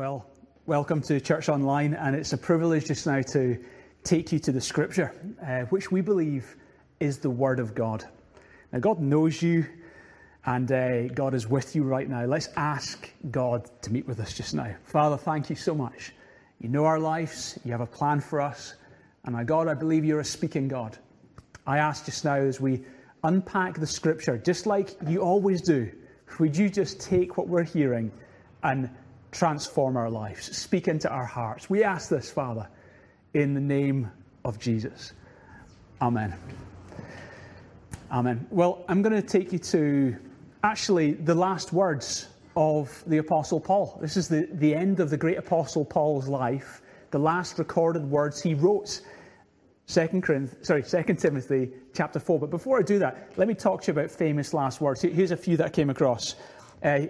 Well, welcome to Church Online, and it's a privilege just now to take you to the Scripture, uh, which we believe is the Word of God. Now, God knows you, and uh, God is with you right now. Let's ask God to meet with us just now. Father, thank you so much. You know our lives, you have a plan for us, and my God, I believe you're a speaking God. I ask just now as we unpack the Scripture, just like you always do, would you just take what we're hearing and transform our lives, speak into our hearts. We ask this, Father, in the name of Jesus. Amen. Amen. Well, I'm going to take you to actually the last words of the Apostle Paul. This is the, the end of the great Apostle Paul's life, the last recorded words he wrote. Second Corinthians, sorry, Second Timothy chapter four. But before I do that, let me talk to you about famous last words. Here's a few that I came across. Uh,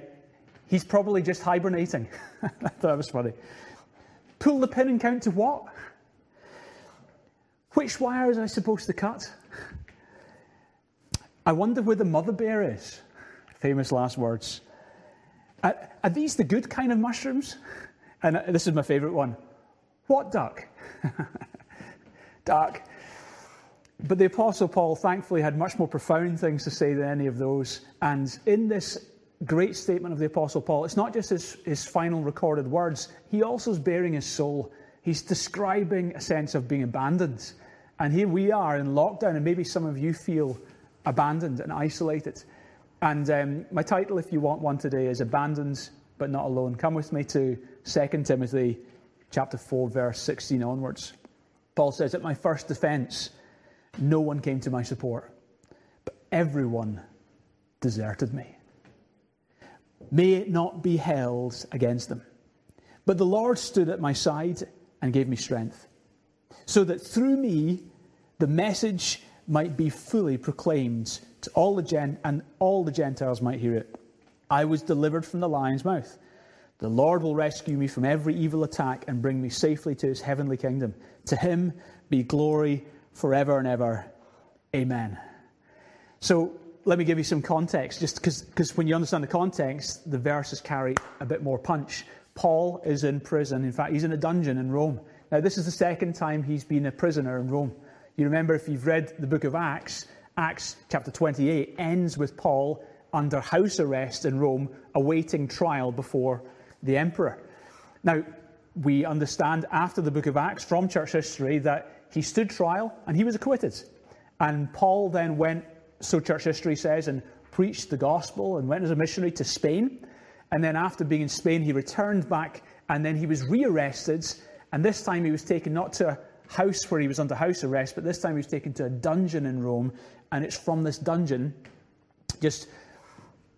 He's probably just hibernating. I thought that was funny. Pull the pin and count to what? Which wire is I supposed to cut? I wonder where the mother bear is. Famous last words. Are, are these the good kind of mushrooms? And uh, this is my favourite one. What duck? duck. But the Apostle Paul thankfully had much more profound things to say than any of those. And in this great statement of the Apostle Paul. It's not just his, his final recorded words, he also is baring his soul. He's describing a sense of being abandoned. And here we are in lockdown, and maybe some of you feel abandoned and isolated. And um, my title, if you want one today, is Abandoned but Not Alone. Come with me to 2 Timothy chapter 4, verse 16 onwards. Paul says, At my first defense, no one came to my support, but everyone deserted me. May it not be held against them. But the Lord stood at my side and gave me strength, so that through me the message might be fully proclaimed to all the gent and all the Gentiles might hear it. I was delivered from the lion's mouth. The Lord will rescue me from every evil attack and bring me safely to his heavenly kingdom. To him be glory forever and ever. Amen. So let me give you some context, just because when you understand the context, the verses carry a bit more punch. Paul is in prison. In fact, he's in a dungeon in Rome. Now, this is the second time he's been a prisoner in Rome. You remember, if you've read the book of Acts, Acts chapter 28 ends with Paul under house arrest in Rome, awaiting trial before the emperor. Now, we understand after the book of Acts from church history that he stood trial and he was acquitted. And Paul then went so church history says, and preached the gospel and went as a missionary to Spain. And then after being in Spain, he returned back and then he was rearrested. And this time he was taken not to a house where he was under house arrest, but this time he was taken to a dungeon in Rome. And it's from this dungeon, just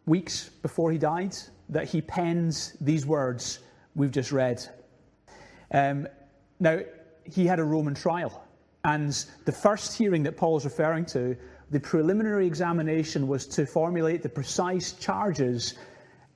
weeks before he died, that he pens these words we've just read. Um, now, he had a Roman trial. And the first hearing that Paul is referring to the preliminary examination was to formulate the precise charges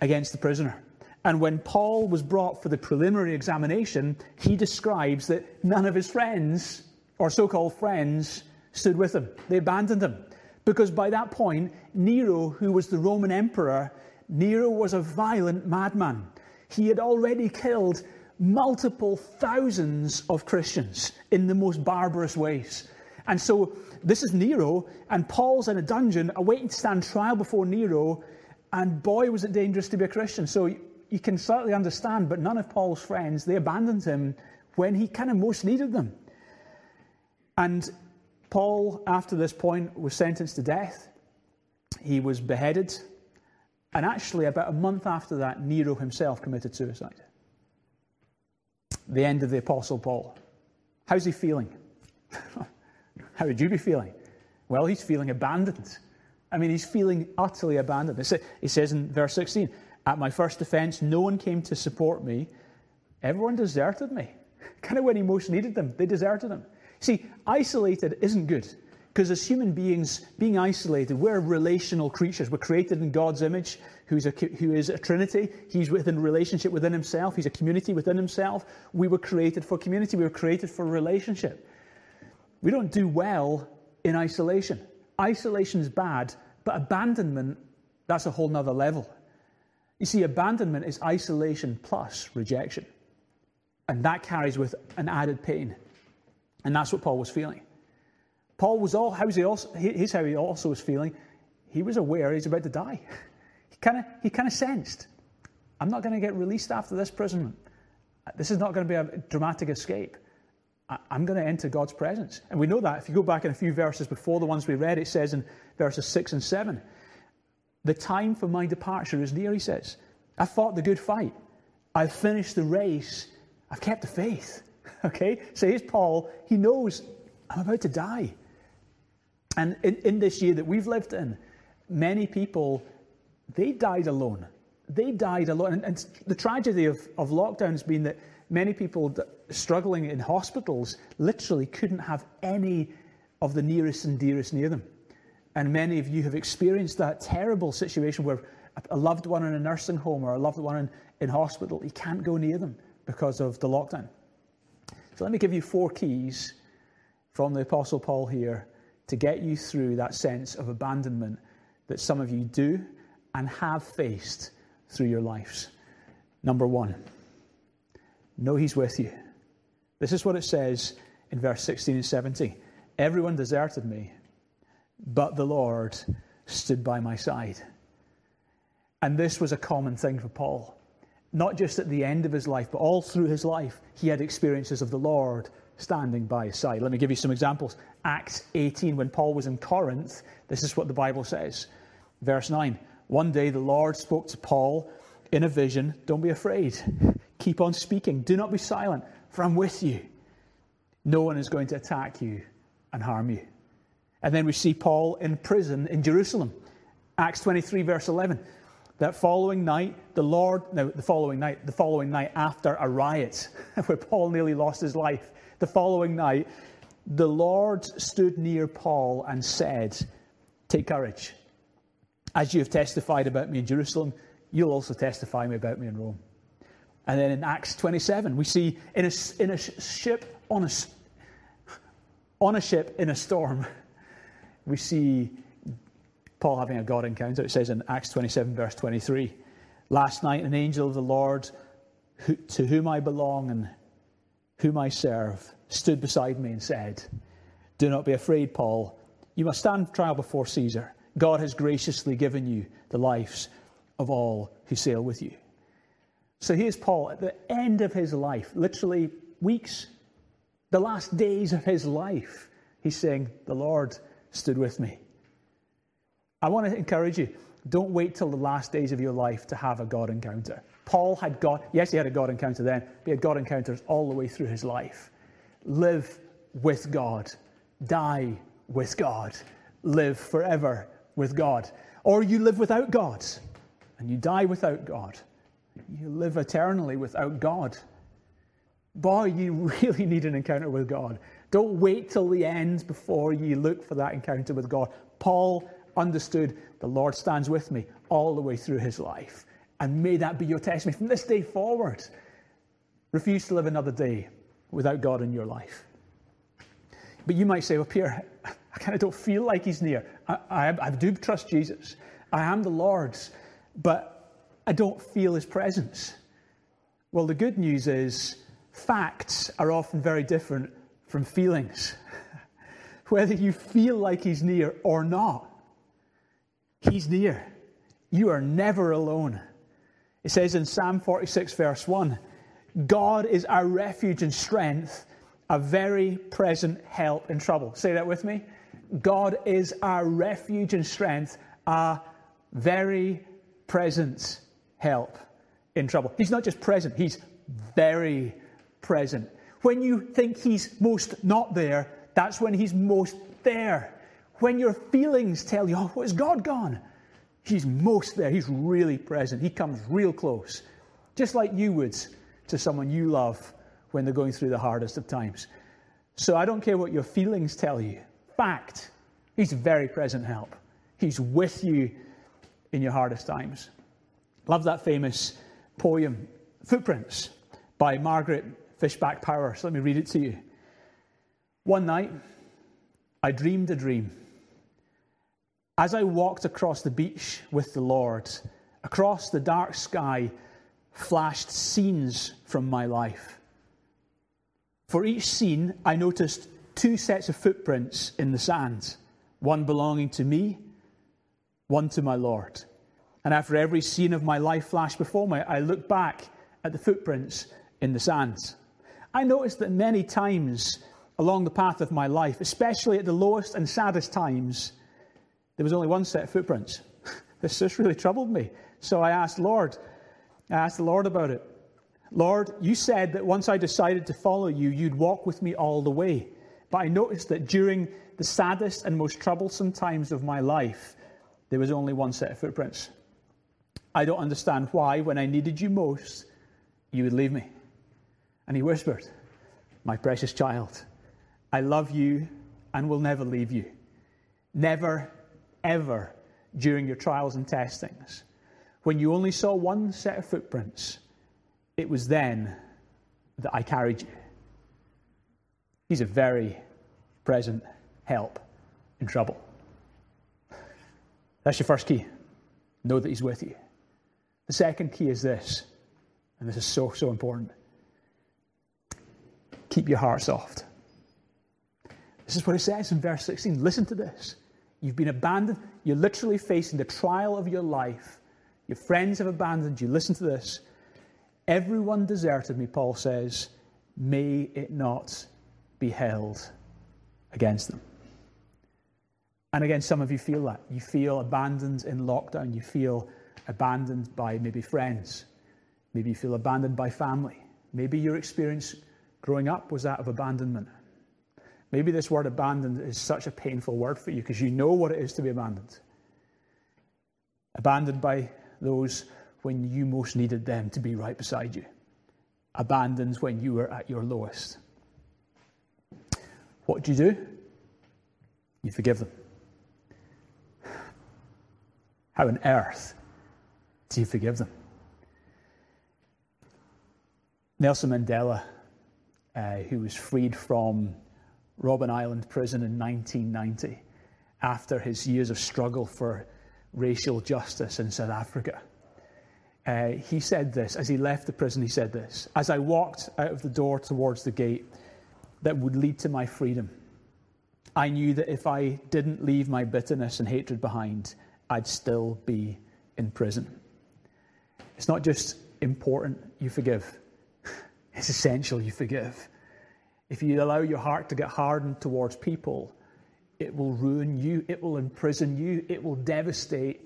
against the prisoner. And when Paul was brought for the preliminary examination, he describes that none of his friends, or so called friends, stood with him. They abandoned him. Because by that point, Nero, who was the Roman emperor, Nero was a violent madman. He had already killed multiple thousands of Christians in the most barbarous ways. And so this is Nero, and Paul's in a dungeon awaiting to stand trial before Nero, and boy, was it dangerous to be a Christian. So you can certainly understand, but none of Paul's friends, they abandoned him when he kind of most needed them. And Paul, after this point, was sentenced to death. He was beheaded. And actually, about a month after that, Nero himself committed suicide. The end of the Apostle Paul. How's he feeling? How would you be feeling? Well, he's feeling abandoned. I mean, he's feeling utterly abandoned. He says in verse 16, At my first defense, no one came to support me. Everyone deserted me. Kind of when he most needed them, they deserted him. See, isolated isn't good. Because as human beings, being isolated, we're relational creatures. We're created in God's image, who's a, who is a trinity. He's within relationship within himself. He's a community within himself. We were created for community. We were created for relationship. We don't do well in isolation. Isolation is bad, but abandonment, that's a whole nother level. You see, abandonment is isolation plus rejection. And that carries with an added pain. And that's what Paul was feeling. Paul was all, how was he also, here's how he also was feeling. He was aware he's about to die. He kind of he kind of sensed, I'm not going to get released after this prison. This is not going to be a dramatic escape. I'm going to enter God's presence. And we know that. If you go back in a few verses before the ones we read, it says in verses 6 and 7, The time for my departure is near, he says. I fought the good fight. I've finished the race. I've kept the faith. Okay? So here's Paul. He knows I'm about to die. And in, in this year that we've lived in, many people, they died alone. They died alone. And, and the tragedy of, of lockdown has been that many people struggling in hospitals literally couldn't have any of the nearest and dearest near them. And many of you have experienced that terrible situation where a loved one in a nursing home or a loved one in, in hospital, you can't go near them because of the lockdown. So let me give you four keys from the Apostle Paul here to get you through that sense of abandonment that some of you do and have faced through your lives. Number one, know He's with you. This is what it says in verse 16 and 17. Everyone deserted me, but the Lord stood by my side. And this was a common thing for Paul. Not just at the end of his life, but all through his life, he had experiences of the Lord standing by his side. Let me give you some examples. Acts 18, when Paul was in Corinth, this is what the Bible says. Verse 9 One day the Lord spoke to Paul in a vision Don't be afraid. Keep on speaking. Do not be silent, for I'm with you. No one is going to attack you and harm you. And then we see Paul in prison in Jerusalem. Acts 23, verse 11. That following night, the Lord, no, the following night, the following night after a riot where Paul nearly lost his life, the following night, the Lord stood near Paul and said, Take courage. As you have testified about me in Jerusalem, you'll also testify about me in Rome. And then in Acts 27, we see in a, in a ship on a, on a ship in a storm, we see Paul having a God encounter. It says in Acts 27, verse 23 Last night, an angel of the Lord, who, to whom I belong and whom I serve, stood beside me and said, Do not be afraid, Paul. You must stand trial before Caesar. God has graciously given you the lives of all who sail with you. So here's Paul at the end of his life, literally weeks, the last days of his life. He's saying, The Lord stood with me. I want to encourage you don't wait till the last days of your life to have a God encounter. Paul had God, yes, he had a God encounter then, but he had God encounters all the way through his life. Live with God, die with God, live forever with God. Or you live without God and you die without God. You live eternally without God. Boy, you really need an encounter with God. Don't wait till the end before you look for that encounter with God. Paul understood the Lord stands with me all the way through his life. And may that be your testimony from this day forward. Refuse to live another day without God in your life. But you might say, well, Pierre, I kind of don't feel like he's near. I, I, I do trust Jesus. I am the Lord's, but I don't feel his presence. Well, the good news is facts are often very different from feelings. Whether you feel like he's near or not, He's near. You are never alone. It says in Psalm 46, verse 1 God is our refuge and strength, a very present help in trouble. Say that with me. God is our refuge and strength, a very present help in trouble. He's not just present, He's very present. When you think He's most not there, that's when He's most there. When your feelings tell you, oh, where's God gone? He's most there. He's really present. He comes real close, just like you would to someone you love when they're going through the hardest of times. So I don't care what your feelings tell you. Fact, He's very present help. He's with you in your hardest times. Love that famous poem, Footprints, by Margaret Fishback Powers. Let me read it to you. One night, I dreamed a dream as I walked across the beach with the Lord, Across the dark sky flashed scenes from my life. For each scene, I noticed two sets of footprints in the sand one belonging to me, one to my Lord. And after every scene of my life flashed before me, I looked back at the footprints in the sand. I noticed that many times along the path of my life, especially at the lowest and saddest times, there was only one set of footprints. this just really troubled me. So I asked Lord, I asked the Lord about it. Lord, you said that once I decided to follow you, you'd walk with me all the way. But I noticed that during the saddest and most troublesome times of my life, there was only one set of footprints. I don't understand why, when I needed you most, you would leave me. And he whispered, My precious child, I love you and will never leave you. Never, ever during your trials and testings. When you only saw one set of footprints, it was then that I carried you. He's a very present help in trouble. That's your first key. Know that He's with you. The second key is this, and this is so, so important keep your heart soft. This is what it says in verse 16. Listen to this. You've been abandoned. You're literally facing the trial of your life. Your friends have abandoned you. Listen to this. Everyone deserted me, Paul says. May it not be held against them. And again, some of you feel that. You feel abandoned in lockdown. You feel abandoned by maybe friends. Maybe you feel abandoned by family. Maybe your experience growing up was that of abandonment. Maybe this word abandoned is such a painful word for you because you know what it is to be abandoned. Abandoned by those when you most needed them to be right beside you. Abandoned when you were at your lowest. What do you do? You forgive them. How on earth do you forgive them? Nelson Mandela, uh, who was freed from Robben Island prison in 1990 after his years of struggle for racial justice in South Africa. Uh, he said this, as he left the prison, he said this As I walked out of the door towards the gate that would lead to my freedom, I knew that if I didn't leave my bitterness and hatred behind, I'd still be in prison. It's not just important you forgive, it's essential you forgive. If you allow your heart to get hardened towards people, it will ruin you, it will imprison you, it will devastate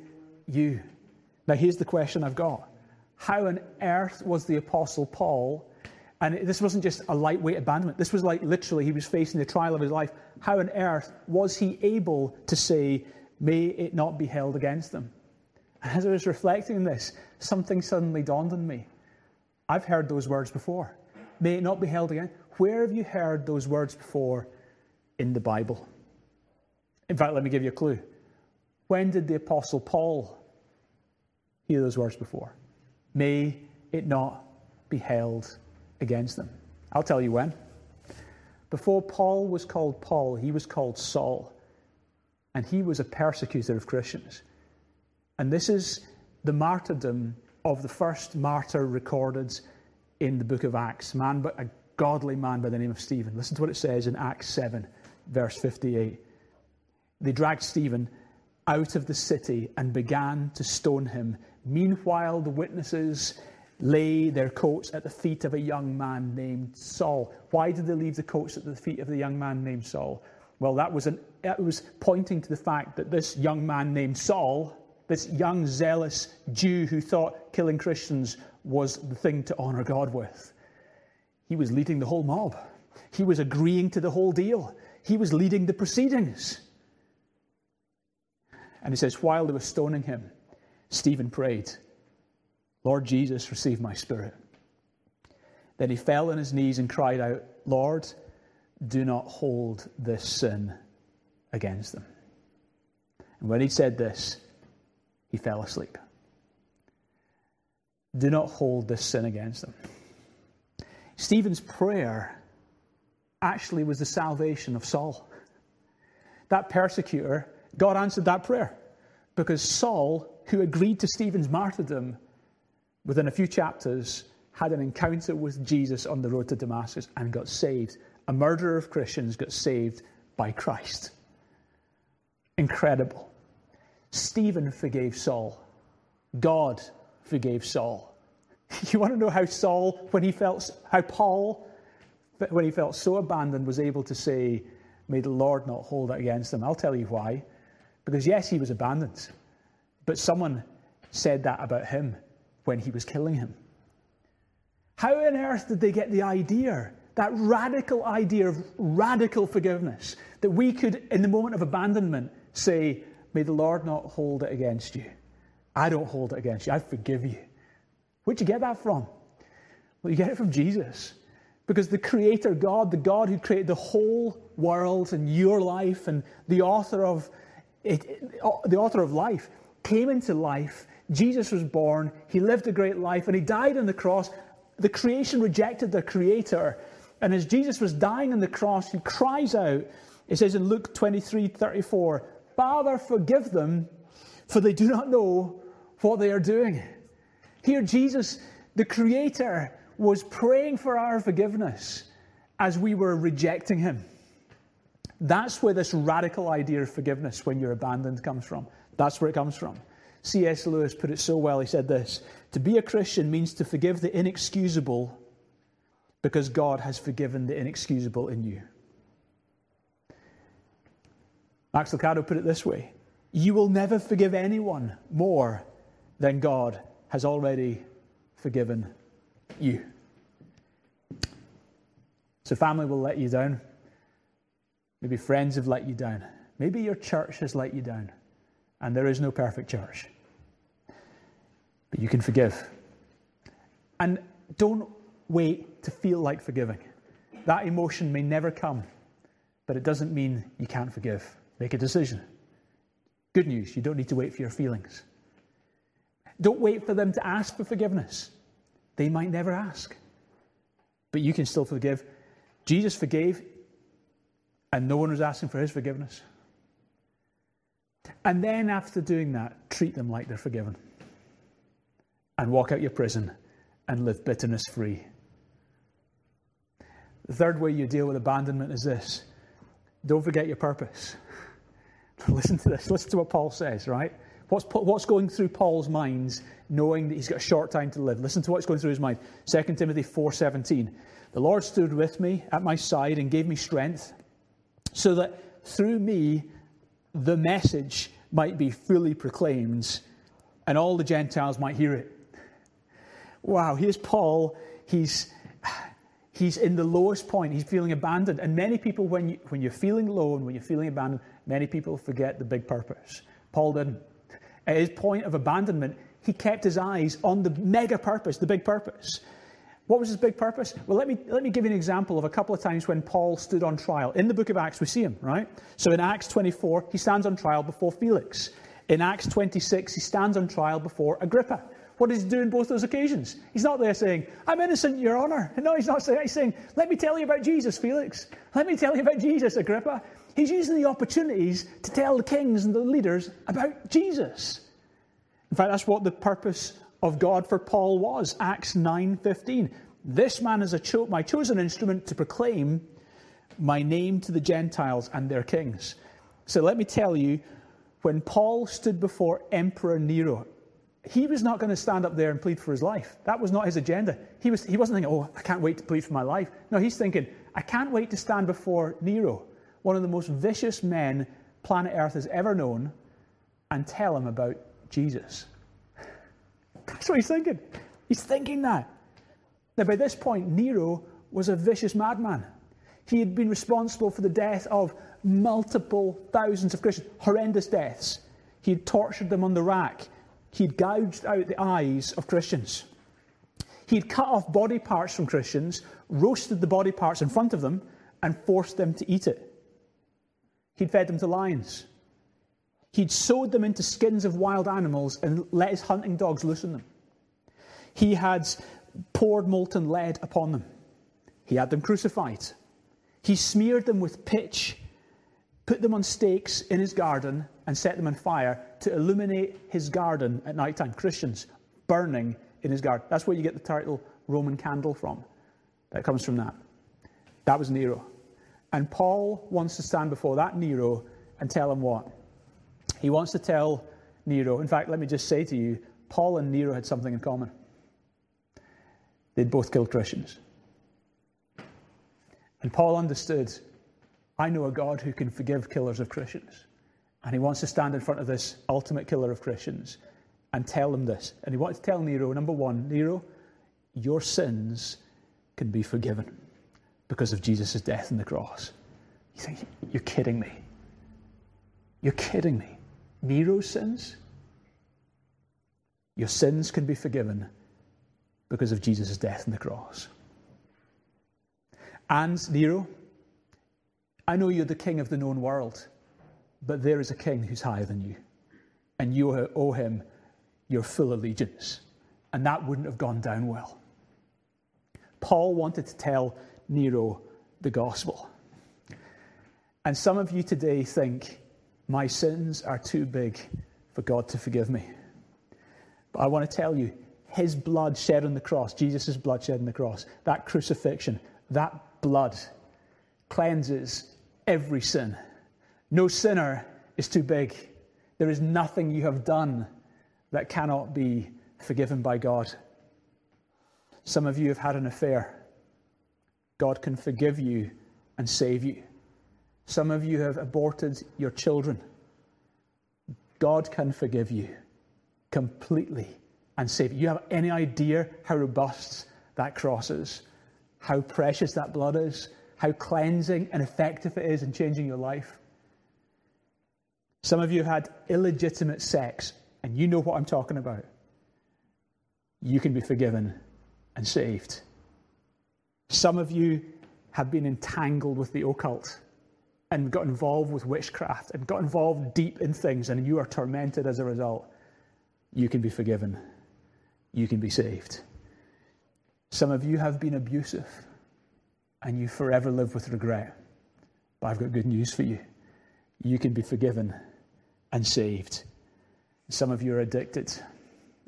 you. Now, here's the question I've got How on earth was the Apostle Paul? And this wasn't just a lightweight abandonment. This was like literally he was facing the trial of his life. How on earth was he able to say, May it not be held against them? And as I was reflecting on this, something suddenly dawned on me. I've heard those words before. May it not be held again. Where have you heard those words before in the Bible? In fact, let me give you a clue. When did the Apostle Paul hear those words before? May it not be held against them. I'll tell you when. Before Paul was called Paul, he was called Saul, and he was a persecutor of Christians. And this is the martyrdom of the first martyr recorded in the book of Acts, man, a godly man by the name of Stephen. Listen to what it says in Acts 7, verse 58. They dragged Stephen out of the city and began to stone him. Meanwhile, the witnesses lay their coats at the feet of a young man named Saul. Why did they leave the coats at the feet of the young man named Saul? Well, that was, an, it was pointing to the fact that this young man named Saul, this young, zealous Jew who thought killing Christians was the thing to honor God with, he was leading the whole mob. He was agreeing to the whole deal. He was leading the proceedings. And he says, while they were stoning him, Stephen prayed, Lord Jesus, receive my spirit. Then he fell on his knees and cried out, Lord, do not hold this sin against them. And when he said this, he fell asleep. Do not hold this sin against them. Stephen's prayer actually was the salvation of Saul. That persecutor, God answered that prayer because Saul, who agreed to Stephen's martyrdom, within a few chapters, had an encounter with Jesus on the road to Damascus and got saved. A murderer of Christians got saved by Christ. Incredible. Stephen forgave Saul. God forgave Saul. You want to know how Saul, when he felt, how Paul, when he felt so abandoned, was able to say, May the Lord not hold that against him? I'll tell you why. Because yes, he was abandoned, but someone said that about him when he was killing him. How on earth did they get the idea, that radical idea of radical forgiveness, that we could, in the moment of abandonment, say, May the Lord not hold it against you? I don't hold it against you. I forgive you. Where'd you get that from? Well, you get it from Jesus. Because the Creator God, the God who created the whole world and your life and the author of it, the author of life, came into life. Jesus was born. He lived a great life and he died on the cross. The creation rejected the Creator. And as Jesus was dying on the cross, he cries out, it says in Luke 23 34, Father, forgive them, for they do not know what they are doing. Here, Jesus, the Creator, was praying for our forgiveness as we were rejecting Him. That's where this radical idea of forgiveness when you're abandoned comes from. That's where it comes from. C.S. Lewis put it so well. He said this To be a Christian means to forgive the inexcusable because God has forgiven the inexcusable in you. Max Lucado put it this way You will never forgive anyone more than God has already forgiven you. So, family will let you down. Maybe friends have let you down. Maybe your church has let you down. And there is no perfect church. But you can forgive. And don't wait to feel like forgiving. That emotion may never come, but it doesn't mean you can't forgive. Make a decision. Good news, you don't need to wait for your feelings. Don't wait for them to ask for forgiveness. They might never ask. But you can still forgive. Jesus forgave, and no one was asking for his forgiveness. And then, after doing that, treat them like they're forgiven. And walk out your prison and live bitterness free. The third way you deal with abandonment is this don't forget your purpose. Listen to this. Listen to what Paul says, right? What's, what's going through Paul's mind knowing that he's got a short time to live? Listen to what's going through his mind. 2 Timothy 4.17 The Lord stood with me at my side and gave me strength so that through me the message might be fully proclaimed and all the Gentiles might hear it. Wow, here's Paul. He's, he's in the lowest point. He's feeling abandoned. And many people, when, you, when you're feeling low and when you're feeling abandoned, many people forget the big purpose. Paul didn't. At his point of abandonment, he kept his eyes on the mega purpose, the big purpose. What was his big purpose? Well, let me, let me give you an example of a couple of times when Paul stood on trial. In the book of Acts, we see him, right? So in Acts 24, he stands on trial before Felix. In Acts 26, he stands on trial before Agrippa. What does he do in both those occasions? He's not there saying, I'm innocent, Your Honor. No, he's not saying, he's saying, Let me tell you about Jesus, Felix. Let me tell you about Jesus, Agrippa. He's using the opportunities to tell the kings and the leaders about Jesus. In fact, that's what the purpose of God for Paul was. Acts 9:15. This man is a cho- my chosen instrument to proclaim my name to the Gentiles and their kings. So let me tell you, when Paul stood before Emperor Nero, he was not going to stand up there and plead for his life. That was not his agenda. He, was, he wasn't thinking, oh, I can't wait to plead for my life. No, he's thinking, I can't wait to stand before Nero, one of the most vicious men planet Earth has ever known, and tell him about Jesus. That's what he's thinking. He's thinking that. Now, by this point, Nero was a vicious madman. He had been responsible for the death of multiple thousands of Christians, horrendous deaths. He had tortured them on the rack. He had gouged out the eyes of Christians. He'd cut off body parts from Christians, roasted the body parts in front of them, and forced them to eat it. He'd fed them to lions. He'd sewed them into skins of wild animals and let his hunting dogs loosen them. He had poured molten lead upon them. He had them crucified. He smeared them with pitch, put them on stakes in his garden, and set them on fire to illuminate his garden at night time. Christians burning in his garden. That's where you get the title Roman candle from. That comes from that. That was Nero. And Paul wants to stand before that Nero and tell him what? He wants to tell Nero, in fact, let me just say to you, Paul and Nero had something in common. They'd both killed Christians. And Paul understood I know a God who can forgive killers of Christians. And he wants to stand in front of this ultimate killer of Christians and tell them this. And he wanted to tell Nero, number one, Nero, your sins can be forgiven because of Jesus' death on the cross. You think, you're kidding me. You're kidding me. Nero's sins? Your sins can be forgiven because of Jesus' death on the cross. And Nero, I know you're the king of the known world, but there is a king who's higher than you, and you owe him your full allegiance. And that wouldn't have gone down well. Paul wanted to tell Nero the gospel. And some of you today think, my sins are too big for God to forgive me. But I want to tell you, his blood shed on the cross, Jesus' blood shed on the cross, that crucifixion, that blood cleanses every sin. No sinner is too big. There is nothing you have done that cannot be forgiven by God. Some of you have had an affair. God can forgive you and save you. Some of you have aborted your children. God can forgive you completely and save you. You have any idea how robust that cross is, how precious that blood is, how cleansing and effective it is in changing your life? Some of you have had illegitimate sex, and you know what I'm talking about. You can be forgiven and saved. Some of you have been entangled with the occult and got involved with witchcraft and got involved deep in things, and you are tormented as a result. You can be forgiven. You can be saved. Some of you have been abusive and you forever live with regret. But I've got good news for you. You can be forgiven and saved. Some of you are addicted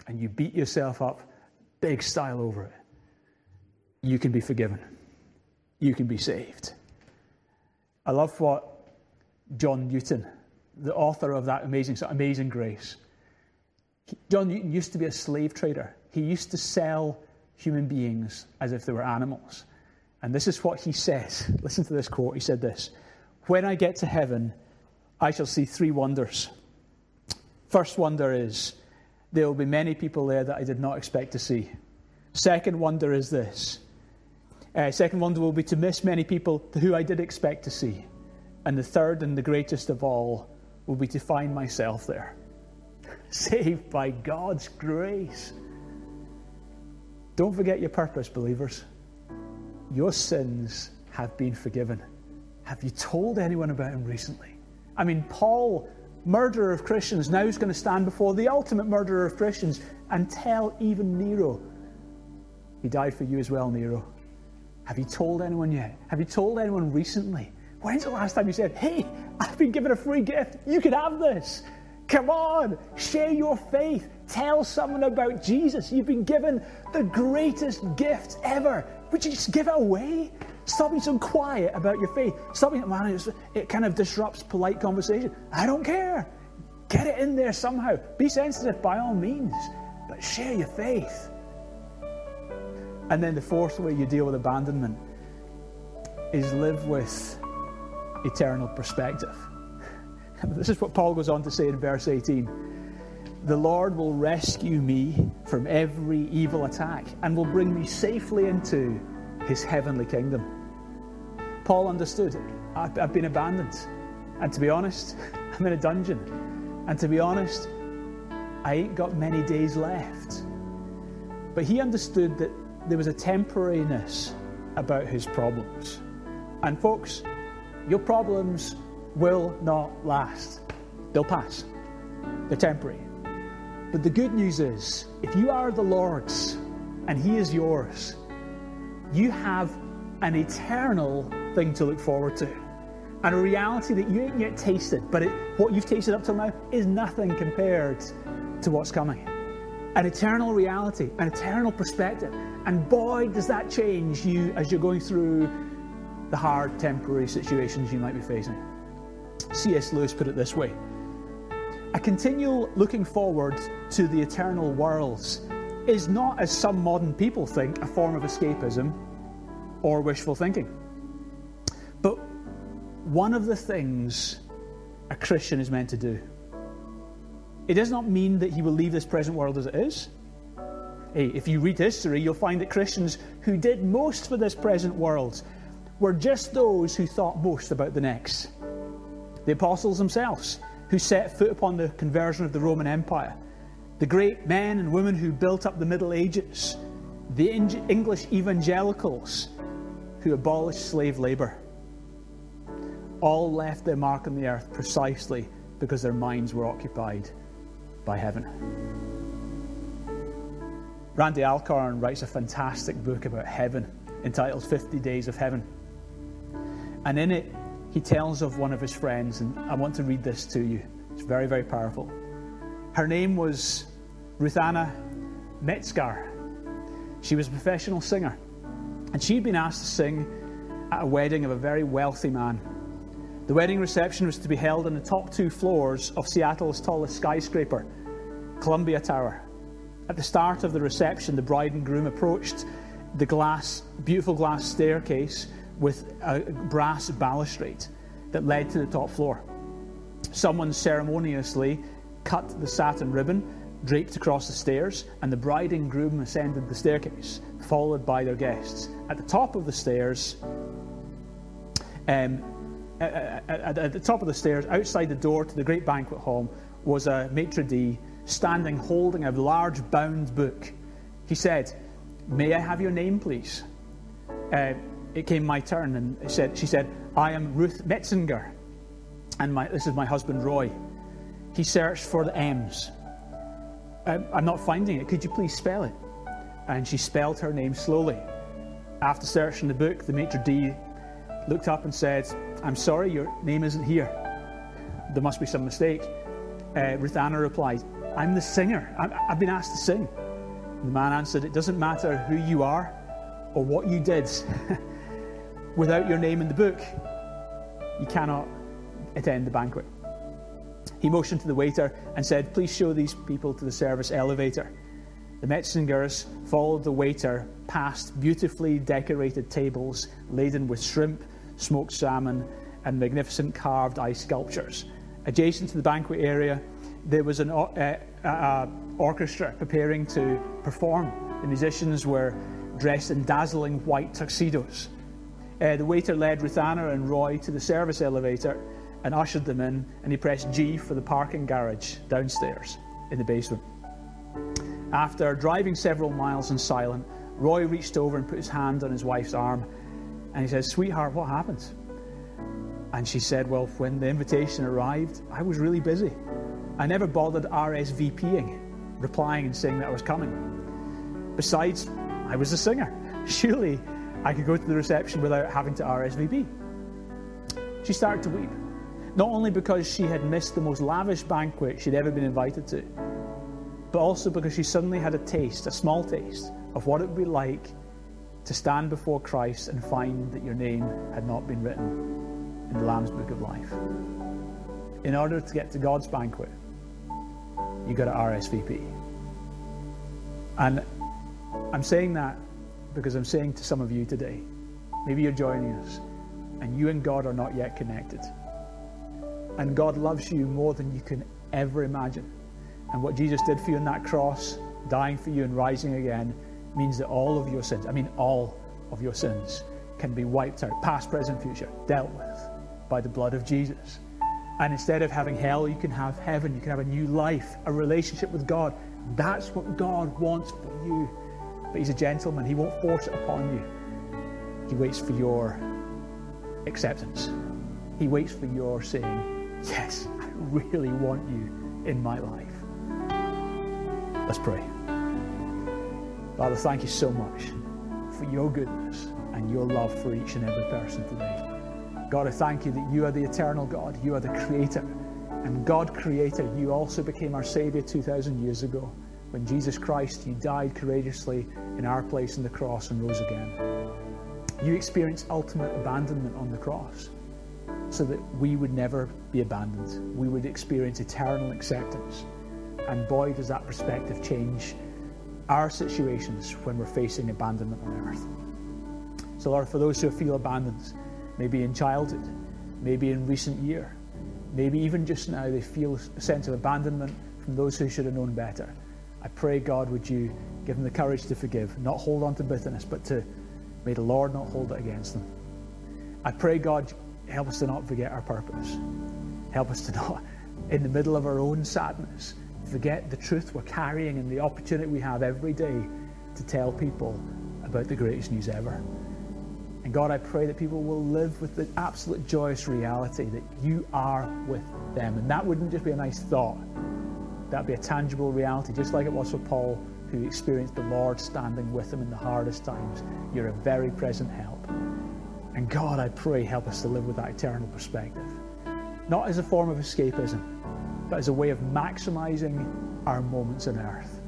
and you beat yourself up big style over it. You can be forgiven. You can be saved. I love what John Newton, the author of that amazing, amazing grace, John Newton used to be a slave trader. He used to sell human beings as if they were animals. And this is what he says. Listen to this quote. He said this When I get to heaven, I shall see three wonders. First wonder is there will be many people there that I did not expect to see. Second wonder is this. Uh, second wonder will be to miss many people who I did expect to see. And the third and the greatest of all will be to find myself there, saved by God's grace. Don't forget your purpose, believers. Your sins have been forgiven. Have you told anyone about him recently? I mean, Paul, murderer of Christians, now is going to stand before the ultimate murderer of Christians and tell even Nero, He died for you as well, Nero. Have you told anyone yet? Have you told anyone recently? When's the last time you said, Hey, I've been given a free gift. You can have this. Come on, share your faith. Tell someone about Jesus. You've been given the greatest gift ever. Would you just give it away? Stop being so quiet about your faith. Stop being, man, it kind of disrupts polite conversation. I don't care. Get it in there somehow. Be sensitive by all means, but share your faith. And then the fourth way you deal with abandonment is live with eternal perspective. This is what Paul goes on to say in verse 18. The Lord will rescue me from every evil attack and will bring me safely into his heavenly kingdom. Paul understood I've been abandoned. And to be honest, I'm in a dungeon. And to be honest, I ain't got many days left. But he understood that there was a temporariness about his problems. And folks, your problems will not last, they'll pass, they're temporary. But the good news is, if you are the Lord's and He is yours, you have an eternal thing to look forward to. and a reality that you ain't yet tasted, but it, what you've tasted up till now is nothing compared to what's coming. An eternal reality, an eternal perspective. And boy, does that change you as you're going through the hard temporary situations you might be facing. C.S. Lewis put it this way A continual looking forward to the eternal worlds is not, as some modern people think, a form of escapism or wishful thinking. But one of the things a Christian is meant to do. It does not mean that he will leave this present world as it is. Hey, if you read history, you'll find that Christians who did most for this present world were just those who thought most about the next. The apostles themselves, who set foot upon the conversion of the Roman Empire, the great men and women who built up the Middle Ages, the English evangelicals who abolished slave labour, all left their mark on the earth precisely because their minds were occupied by heaven. Randy Alcorn writes a fantastic book about heaven entitled 50 Days of Heaven. And in it, he tells of one of his friends, and I want to read this to you. It's very, very powerful. Her name was Ruthanna Metzgar. She was a professional singer, and she'd been asked to sing at a wedding of a very wealthy man. The wedding reception was to be held on the top two floors of Seattle's tallest skyscraper, Columbia Tower. At the start of the reception, the bride and groom approached the glass, beautiful glass staircase with a brass balustrade that led to the top floor. Someone ceremoniously cut the satin ribbon draped across the stairs, and the bride and groom ascended the staircase, followed by their guests. At the top of the stairs, um, at, at, at, the top of the stairs, outside the door to the great banquet hall, was a maitre d' standing holding a large bound book. He said, May I have your name, please? Uh, it came my turn, and said, she said, I am Ruth Metzinger, and my, this is my husband Roy. He searched for the M's. Um, I'm not finding it. Could you please spell it? And she spelled her name slowly. After searching the book, the maitre d' looked up and said, I'm sorry, your name isn't here. There must be some mistake. Uh, Ruthanna replied, I'm the singer. i have been asked to sing. The man answered, It doesn't matter who you are or what you did. Without your name in the book, you cannot attend the banquet. He motioned to the waiter and said, Please show these people to the service elevator. The Metzingers followed the waiter past beautifully decorated tables laden with shrimp, smoked salmon, and magnificent carved ice sculptures. Adjacent to the banquet area, there was an uh, uh, orchestra preparing to perform. The musicians were dressed in dazzling white tuxedos. Uh, the waiter led Ruthanna and Roy to the service elevator and ushered them in, and he pressed G for the parking garage downstairs in the basement. After driving several miles in silence, Roy reached over and put his hand on his wife's arm, and he said, Sweetheart, what happened? And she said, Well, when the invitation arrived, I was really busy. I never bothered RSVPing, replying and saying that I was coming. Besides, I was a singer. Surely I could go to the reception without having to RSVP. She started to weep, not only because she had missed the most lavish banquet she'd ever been invited to, but also because she suddenly had a taste, a small taste, of what it would be like to stand before Christ and find that your name had not been written in the Lamb's Book of Life. In order to get to God's banquet, you got to RSVP. And I'm saying that because I'm saying to some of you today, maybe you're joining us and you and God are not yet connected. And God loves you more than you can ever imagine. And what Jesus did for you on that cross, dying for you and rising again, means that all of your sins, I mean, all of your sins, can be wiped out, past, present, future, dealt with by the blood of Jesus. And instead of having hell, you can have heaven. You can have a new life, a relationship with God. That's what God wants for you. But He's a gentleman, He won't force it upon you. He waits for your acceptance. He waits for your saying, Yes, I really want you in my life. Let's pray. Father, thank you so much for your goodness and your love for each and every person today. God, I thank you that you are the eternal God. You are the creator. And God, creator, you also became our Savior 2,000 years ago. When Jesus Christ, you died courageously in our place on the cross and rose again. You experienced ultimate abandonment on the cross so that we would never be abandoned. We would experience eternal acceptance. And boy, does that perspective change our situations when we're facing abandonment on earth. So, Lord, for those who feel abandoned, maybe in childhood, maybe in recent year, maybe even just now they feel a sense of abandonment from those who should have known better. I pray, God, would you give them the courage to forgive, not hold on to bitterness, but to may the Lord not hold it against them. I pray, God, help us to not forget our purpose. Help us to not, in the middle of our own sadness, forget the truth we're carrying and the opportunity we have every day to tell people about the greatest news ever. And God, I pray that people will live with the absolute joyous reality that you are with them. And that wouldn't just be a nice thought, that'd be a tangible reality, just like it was for Paul, who experienced the Lord standing with him in the hardest times. You're a very present help. And God, I pray, help us to live with that eternal perspective. Not as a form of escapism, but as a way of maximizing our moments on earth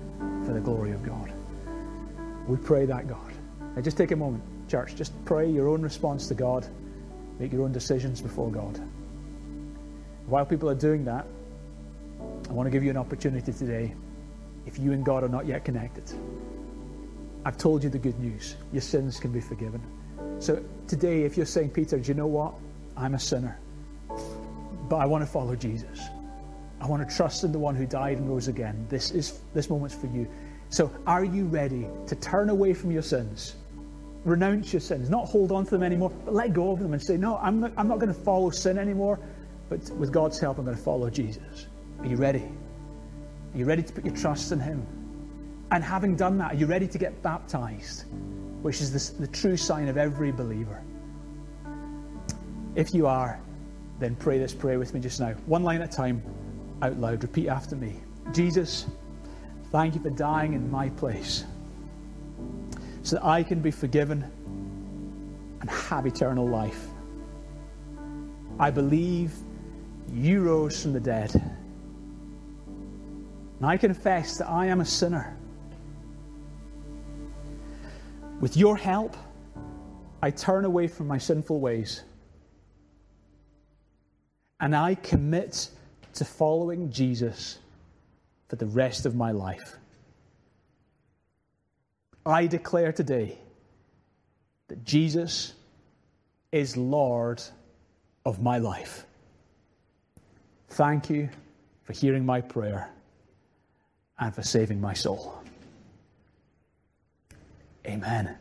for the glory of God. We pray that, God. Now, just take a moment, church. Just pray your own response to God. Make your own decisions before God. While people are doing that, I want to give you an opportunity today if you and God are not yet connected. I've told you the good news. Your sins can be forgiven. So today, if you're saying, Peter, do you know what? I'm a sinner, but I want to follow Jesus. I want to trust in the one who died and rose again. This is this moment's for you. So, are you ready to turn away from your sins? Renounce your sins, not hold on to them anymore, but let go of them and say, No, I'm not, I'm not going to follow sin anymore, but with God's help, I'm going to follow Jesus. Are you ready? Are you ready to put your trust in Him? And having done that, are you ready to get baptized, which is the, the true sign of every believer? If you are, then pray this prayer with me just now, one line at a time out loud. Repeat after me Jesus, thank you for dying in my place so that I can be forgiven and have eternal life. I believe you rose from the dead. And I confess that I am a sinner. With your help, I turn away from my sinful ways. And I commit to following Jesus for the rest of my life. I declare today that Jesus is Lord of my life. Thank you for hearing my prayer and for saving my soul. Amen.